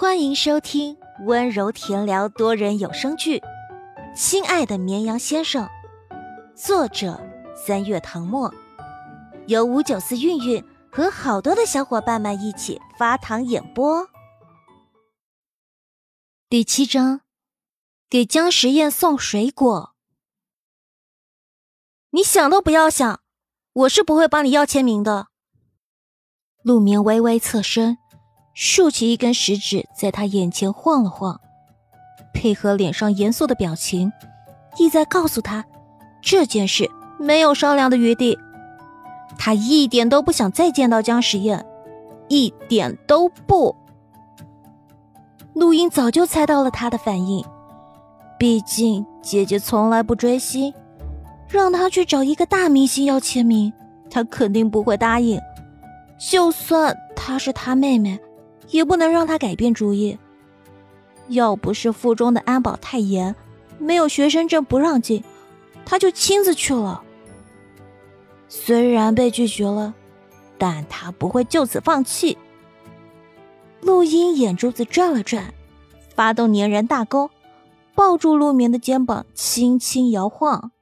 欢迎收听温柔甜聊多人有声剧《亲爱的绵羊先生》，作者三月唐末，由五九四韵韵和好多的小伙伴们一起发糖演播。第七章，给姜实验送水果。你想都不要想，我是不会帮你要签名的。陆明微微侧身。竖起一根食指，在他眼前晃了晃，配合脸上严肃的表情，意在告诉他这件事没有商量的余地。他一点都不想再见到姜时宴，一点都不。陆英早就猜到了他的反应，毕竟姐姐从来不追星，让他去找一个大明星要签名，他肯定不会答应。就算她是他妹妹。也不能让他改变主意。要不是附中的安保太严，没有学生证不让进，他就亲自去了。虽然被拒绝了，但他不会就此放弃。陆英眼珠子转了转，发动粘人大钩，抱住陆眠的肩膀，轻轻摇晃。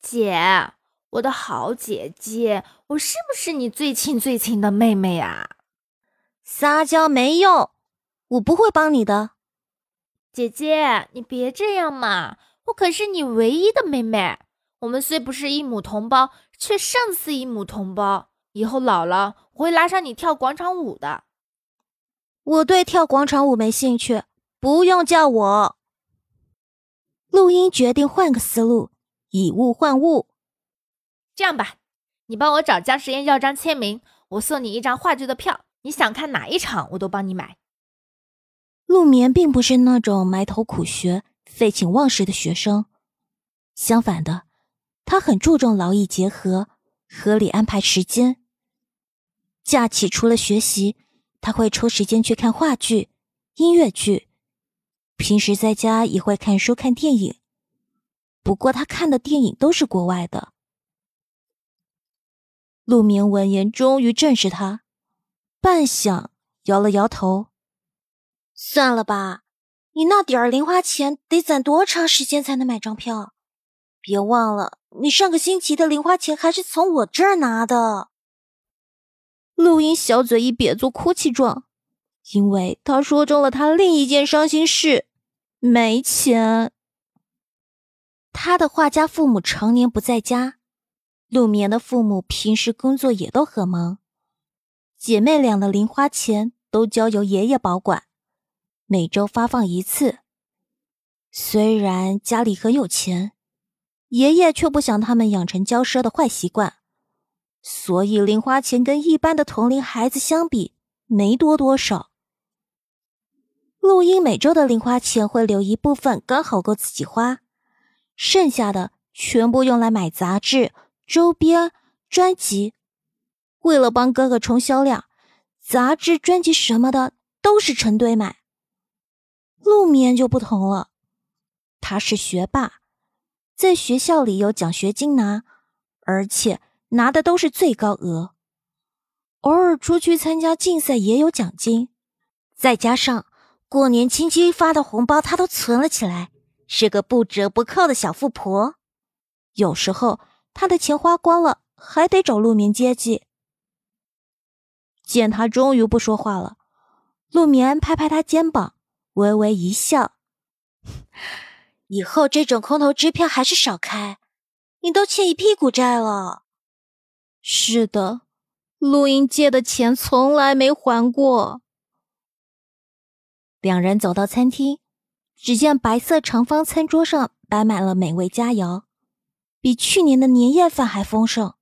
姐，我的好姐姐，我是不是你最亲最亲的妹妹呀？撒娇没用，我不会帮你的，姐姐，你别这样嘛！我可是你唯一的妹妹，我们虽不是一母同胞，却胜似一母同胞。以后老了，我会拉上你跳广场舞的。我对跳广场舞没兴趣，不用叫我。录音决定换个思路，以物换物。这样吧，你帮我找姜时宴要张签名，我送你一张话剧的票。你想看哪一场，我都帮你买。陆眠并不是那种埋头苦学、废寝忘食的学生，相反的，他很注重劳逸结合，合理安排时间。假期除了学习，他会抽时间去看话剧、音乐剧，平时在家也会看书、看电影。不过他看的电影都是国外的。陆眠闻言，终于正视他。半晌，摇了摇头，算了吧。你那点儿零花钱得攒多长时间才能买张票？别忘了，你上个星期的零花钱还是从我这儿拿的。陆英小嘴一瘪作哭泣状，因为他说中了他另一件伤心事：没钱。他的画家父母常年不在家，陆眠的父母平时工作也都很忙。姐妹俩的零花钱都交由爷爷保管，每周发放一次。虽然家里很有钱，爷爷却不想他们养成骄奢的坏习惯，所以零花钱跟一般的同龄孩子相比没多多少。陆英每周的零花钱会留一部分，刚好够自己花，剩下的全部用来买杂志、周边、专辑。为了帮哥哥冲销量，杂志、专辑什么的都是成堆买。陆眠就不同了，他是学霸，在学校里有奖学金拿，而且拿的都是最高额。偶尔出去参加竞赛也有奖金，再加上过年亲戚发的红包，他都存了起来，是个不折不扣的小富婆。有时候他的钱花光了，还得找陆眠接济。见他终于不说话了，陆眠拍拍他肩膀，微微一笑：“以后这种空头支票还是少开，你都欠一屁股债了。”“是的，陆英借的钱从来没还过。”两人走到餐厅，只见白色长方餐桌上摆满了美味佳肴，比去年的年夜饭还丰盛，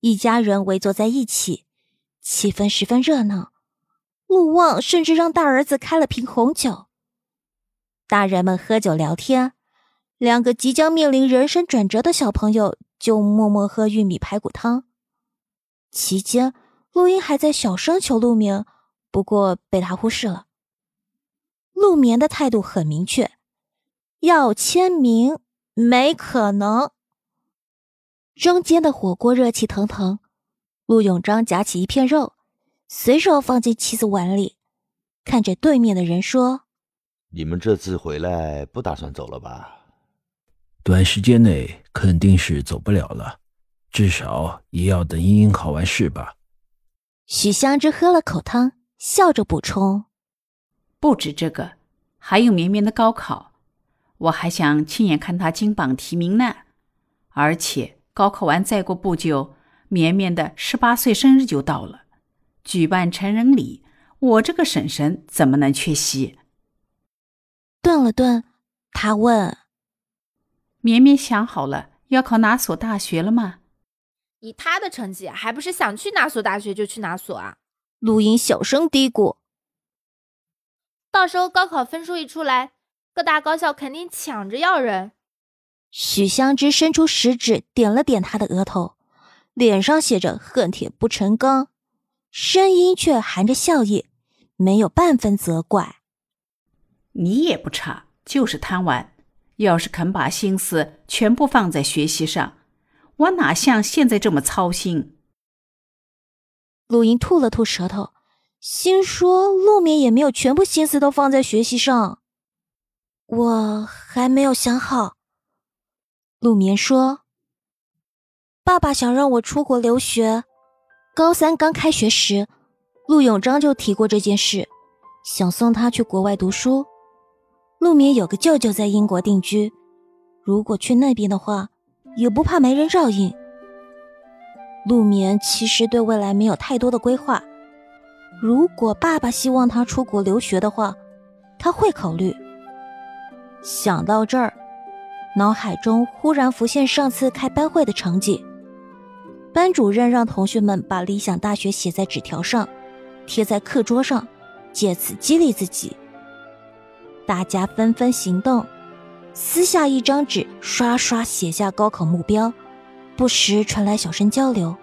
一家人围坐在一起。气氛十分热闹，陆旺甚至让大儿子开了瓶红酒。大人们喝酒聊天，两个即将面临人生转折的小朋友就默默喝玉米排骨汤。期间，陆英还在小声求陆明，不过被他忽视了。陆眠的态度很明确：要签名，没可能。中间的火锅热气腾腾。陆永章夹起一片肉，随手放进妻子碗里，看着对面的人说：“你们这次回来不打算走了吧？短时间内肯定是走不了了，至少也要等英英考完试吧。”许香芝喝了口汤，笑着补充：“不止这个，还有绵绵的高考，我还想亲眼看他金榜题名呢。而且高考完再过不久，绵绵的十八岁生日就到了，举办成人礼。”我这个婶婶怎么能缺席？顿了顿，他问：“绵绵想好了要考哪所大学了吗？”以他的成绩，还不是想去哪所大学就去哪所啊？陆莹小声嘀咕：“到时候高考分数一出来，各大高校肯定抢着要人。”许香芝伸出食指点了点他的额头，脸上写着“恨铁不成钢”。声音却含着笑意，没有半分责怪。你也不差，就是贪玩。要是肯把心思全部放在学习上，我哪像现在这么操心？陆莹吐了吐舌头，心说：“陆眠也没有全部心思都放在学习上。”我还没有想好。陆眠说：“爸爸想让我出国留学。”高三刚开学时，陆永章就提过这件事，想送他去国外读书。陆眠有个舅舅在英国定居，如果去那边的话，也不怕没人照应。陆眠其实对未来没有太多的规划，如果爸爸希望他出国留学的话，他会考虑。想到这儿，脑海中忽然浮现上次开班会的场景。班主任让同学们把理想大学写在纸条上，贴在课桌上，借此激励自己。大家纷纷行动，撕下一张纸，刷刷写下高考目标，不时传来小声交流。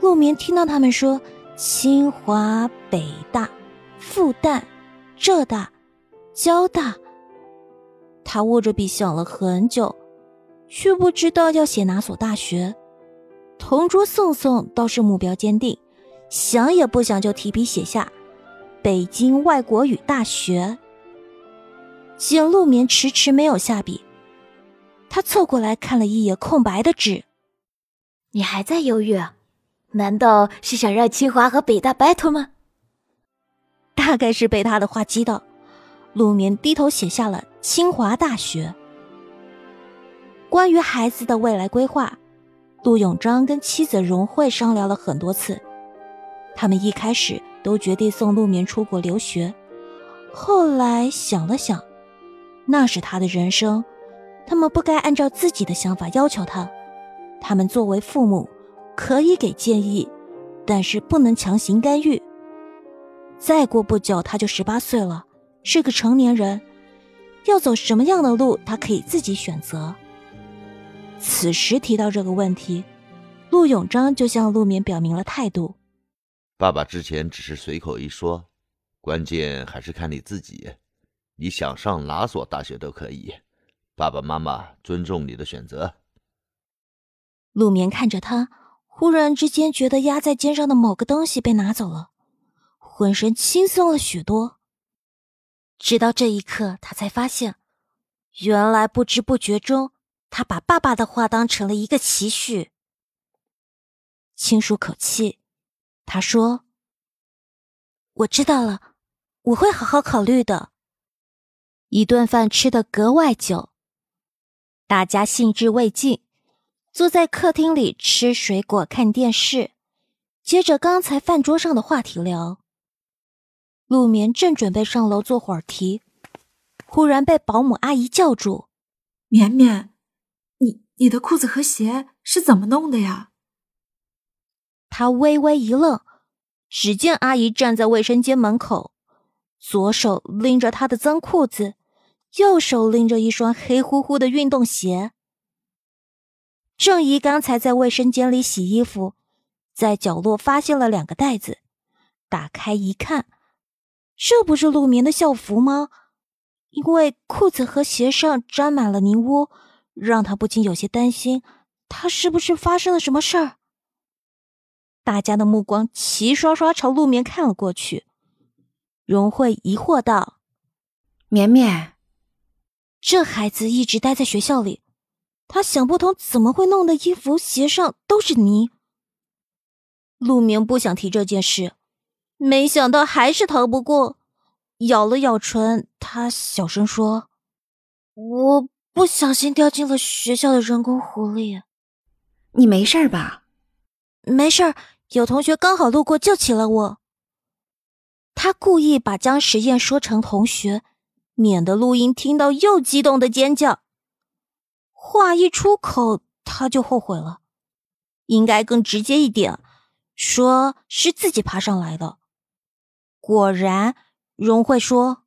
陆眠听到他们说清华、北大、复旦、浙大、交大，他握着笔想了很久，却不知道要写哪所大学。同桌宋宋倒是目标坚定，想也不想就提笔写下“北京外国语大学”。见陆眠迟迟没有下笔，他凑过来看了一眼空白的纸：“你还在犹豫？难道是想让清华和北大 battle 吗？”大概是被他的话激到，陆眠低头写下了清华大学。关于孩子的未来规划。陆永章跟妻子荣慧商量了很多次，他们一开始都决定送陆眠出国留学，后来想了想，那是他的人生，他们不该按照自己的想法要求他。他们作为父母，可以给建议，但是不能强行干预。再过不久他就十八岁了，是个成年人，要走什么样的路，他可以自己选择。此时提到这个问题，陆永章就向陆眠表明了态度。爸爸之前只是随口一说，关键还是看你自己。你想上哪所大学都可以，爸爸妈妈尊重你的选择。陆眠看着他，忽然之间觉得压在肩上的某个东西被拿走了，浑身轻松了许多。直到这一刻，他才发现，原来不知不觉中。他把爸爸的话当成了一个期许，轻舒口气，他说：“我知道了，我会好好考虑的。”一顿饭吃得格外久，大家兴致未尽，坐在客厅里吃水果、看电视，接着刚才饭桌上的话题聊。陆眠正准备上楼做会儿题，忽然被保姆阿姨叫住：“绵绵。”你你的裤子和鞋是怎么弄的呀？他微微一愣，只见阿姨站在卫生间门口，左手拎着他的脏裤子，右手拎着一双黑乎乎的运动鞋。郑姨刚才在卫生间里洗衣服，在角落发现了两个袋子，打开一看，这不是陆眠的校服吗？因为裤子和鞋上沾满了泥污。让他不禁有些担心，他是不是发生了什么事儿？大家的目光齐刷刷朝陆眠看了过去。荣慧疑惑道：“绵绵，这孩子一直待在学校里，他想不通怎么会弄得衣服鞋上都是泥。”陆明不想提这件事，没想到还是逃不过，咬了咬唇，他小声说：“我不小心掉进了学校的人工湖里。”你没事吧？没事，有同学刚好路过救起了我。他故意把姜实验说成同学，免得录音听到又激动的尖叫。话一出口，他就后悔了，应该更直接一点，说是自己爬上来的。果然，荣慧说：“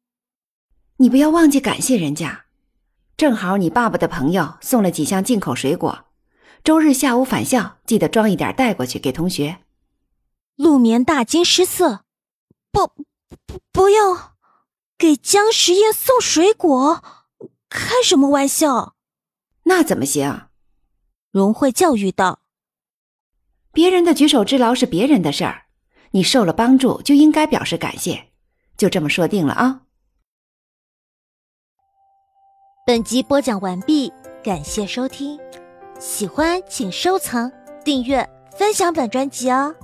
你不要忘记感谢人家，正好你爸爸的朋友送了几箱进口水果。”周日下午返校，记得装一点带过去给同学。陆眠大惊失色，不不不要给江实业送水果，开什么玩笑？那怎么行？荣慧教育道：“别人的举手之劳是别人的事儿，你受了帮助就应该表示感谢，就这么说定了啊。”本集播讲完毕，感谢收听。喜欢请收藏、订阅、分享本专辑哦。